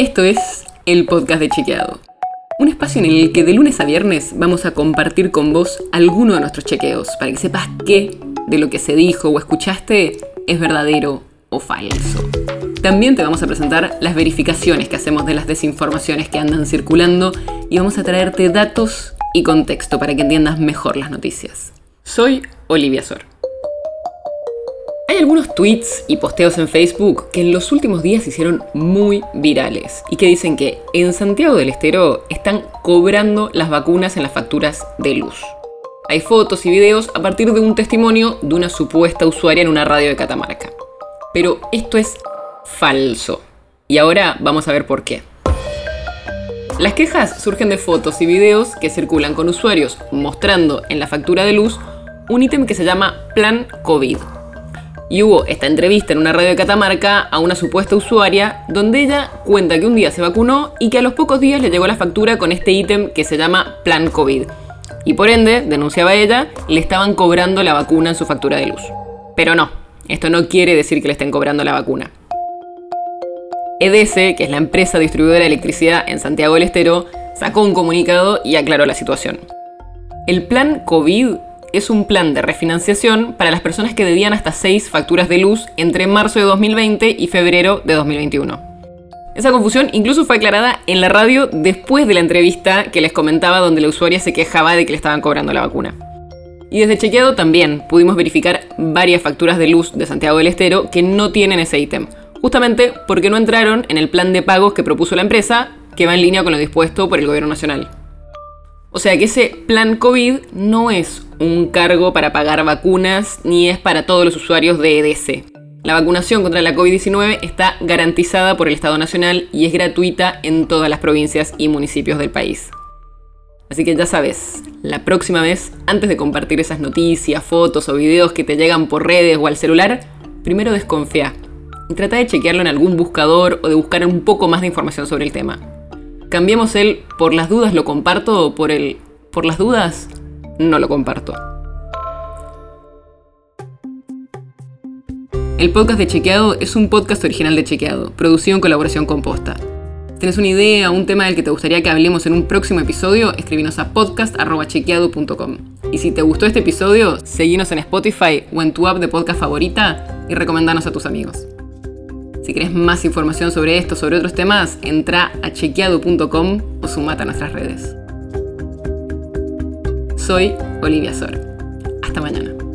Esto es el podcast de Chequeado. Un espacio en el que de lunes a viernes vamos a compartir con vos alguno de nuestros chequeos para que sepas qué de lo que se dijo o escuchaste es verdadero o falso. También te vamos a presentar las verificaciones que hacemos de las desinformaciones que andan circulando y vamos a traerte datos y contexto para que entiendas mejor las noticias. Soy Olivia Sor. Algunos tweets y posteos en Facebook que en los últimos días se hicieron muy virales y que dicen que en Santiago del Estero están cobrando las vacunas en las facturas de luz. Hay fotos y videos a partir de un testimonio de una supuesta usuaria en una radio de Catamarca. Pero esto es falso. Y ahora vamos a ver por qué. Las quejas surgen de fotos y videos que circulan con usuarios mostrando en la factura de luz un ítem que se llama Plan COVID y hubo esta entrevista en una radio de Catamarca a una supuesta usuaria donde ella cuenta que un día se vacunó y que a los pocos días le llegó la factura con este ítem que se llama Plan COVID. Y por ende, denunciaba ella, le estaban cobrando la vacuna en su factura de luz. Pero no, esto no quiere decir que le estén cobrando la vacuna. EDS, que es la empresa distribuidora de electricidad en Santiago del Estero, sacó un comunicado y aclaró la situación. El plan COVID es un plan de refinanciación para las personas que debían hasta 6 facturas de luz entre marzo de 2020 y febrero de 2021. Esa confusión incluso fue aclarada en la radio después de la entrevista que les comentaba donde la usuaria se quejaba de que le estaban cobrando la vacuna. Y desde chequeado también pudimos verificar varias facturas de luz de Santiago del Estero que no tienen ese ítem, justamente porque no entraron en el plan de pagos que propuso la empresa, que va en línea con lo dispuesto por el gobierno nacional. O sea que ese plan COVID no es un cargo para pagar vacunas ni es para todos los usuarios de EDC. La vacunación contra la COVID-19 está garantizada por el Estado Nacional y es gratuita en todas las provincias y municipios del país. Así que ya sabes, la próxima vez, antes de compartir esas noticias, fotos o videos que te llegan por redes o al celular, primero desconfía y trata de chequearlo en algún buscador o de buscar un poco más de información sobre el tema. Cambiemos el por las dudas lo comparto o por el por las dudas no lo comparto. El podcast de Chequeado es un podcast original de Chequeado, producido en colaboración con Posta. Si tienes una idea o un tema del que te gustaría que hablemos en un próximo episodio, escribinos a podcast.chequeado.com. Y si te gustó este episodio, seguinos en Spotify o en tu app de podcast favorita y recomendanos a tus amigos. Si querés más información sobre esto, sobre otros temas, entra a chequeado.com o sumate a nuestras redes. Soy Olivia Sor. Hasta mañana.